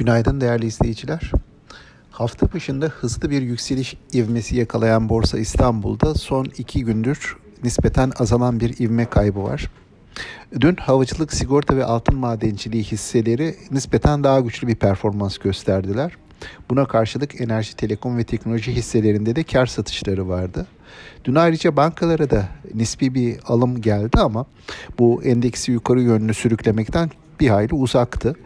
Günaydın değerli izleyiciler. Hafta başında hızlı bir yükseliş ivmesi yakalayan Borsa İstanbul'da son iki gündür nispeten azalan bir ivme kaybı var. Dün havacılık, sigorta ve altın madenciliği hisseleri nispeten daha güçlü bir performans gösterdiler. Buna karşılık enerji, telekom ve teknoloji hisselerinde de kar satışları vardı. Dün ayrıca bankalara da nispi bir alım geldi ama bu endeksi yukarı yönlü sürüklemekten bir hayli uzaktı.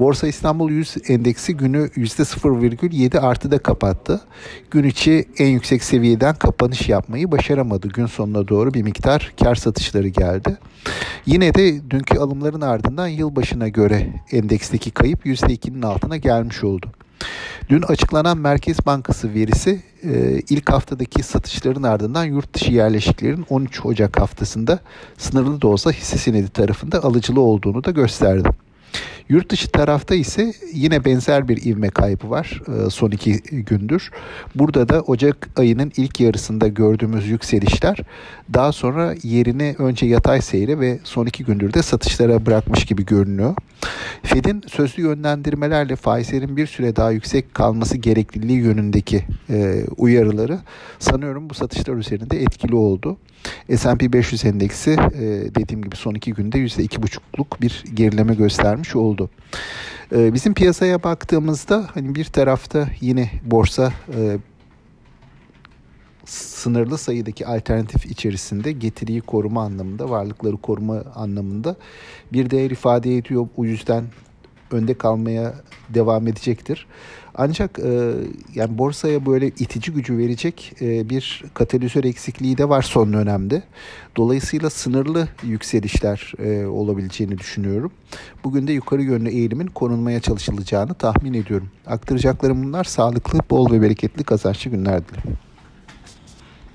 Borsa İstanbul 100 endeksi günü %0,7 artıda kapattı. Gün içi en yüksek seviyeden kapanış yapmayı başaramadı. Gün sonuna doğru bir miktar kar satışları geldi. Yine de dünkü alımların ardından yılbaşına göre endeksteki kayıp %2'nin altına gelmiş oldu. Dün açıklanan Merkez Bankası verisi e, ilk haftadaki satışların ardından yurt dışı yerleşiklerin 13 Ocak haftasında sınırlı da olsa hisse senedi tarafında alıcılı olduğunu da gösterdi. Yurt dışı tarafta ise yine benzer bir ivme kaybı var e, son iki gündür. Burada da Ocak ayının ilk yarısında gördüğümüz yükselişler daha sonra yerini önce yatay seyre ve son iki gündür de satışlara bırakmış gibi görünüyor. Fed'in sözlü yönlendirmelerle faizlerin bir süre daha yüksek kalması gerekliliği yönündeki e, uyarıları sanıyorum bu satışlar üzerinde etkili oldu. S&P 500 endeksi e, dediğim gibi son iki günde %2,5'luk bir gerileme göstermiş oldu. E, bizim piyasaya baktığımızda hani bir tarafta yine borsa e, sınırlı sayıdaki alternatif içerisinde getiriyi koruma anlamında, varlıkları koruma anlamında bir değer ifade ediyor. O yüzden önde kalmaya devam edecektir. Ancak e, yani borsaya böyle itici gücü verecek e, bir katalizör eksikliği de var son dönemde. Dolayısıyla sınırlı yükselişler e, olabileceğini düşünüyorum. Bugün de yukarı yönlü eğilimin korunmaya çalışılacağını tahmin ediyorum. Aktaracaklarım bunlar sağlıklı, bol ve bereketli kazançlı günler dilerim.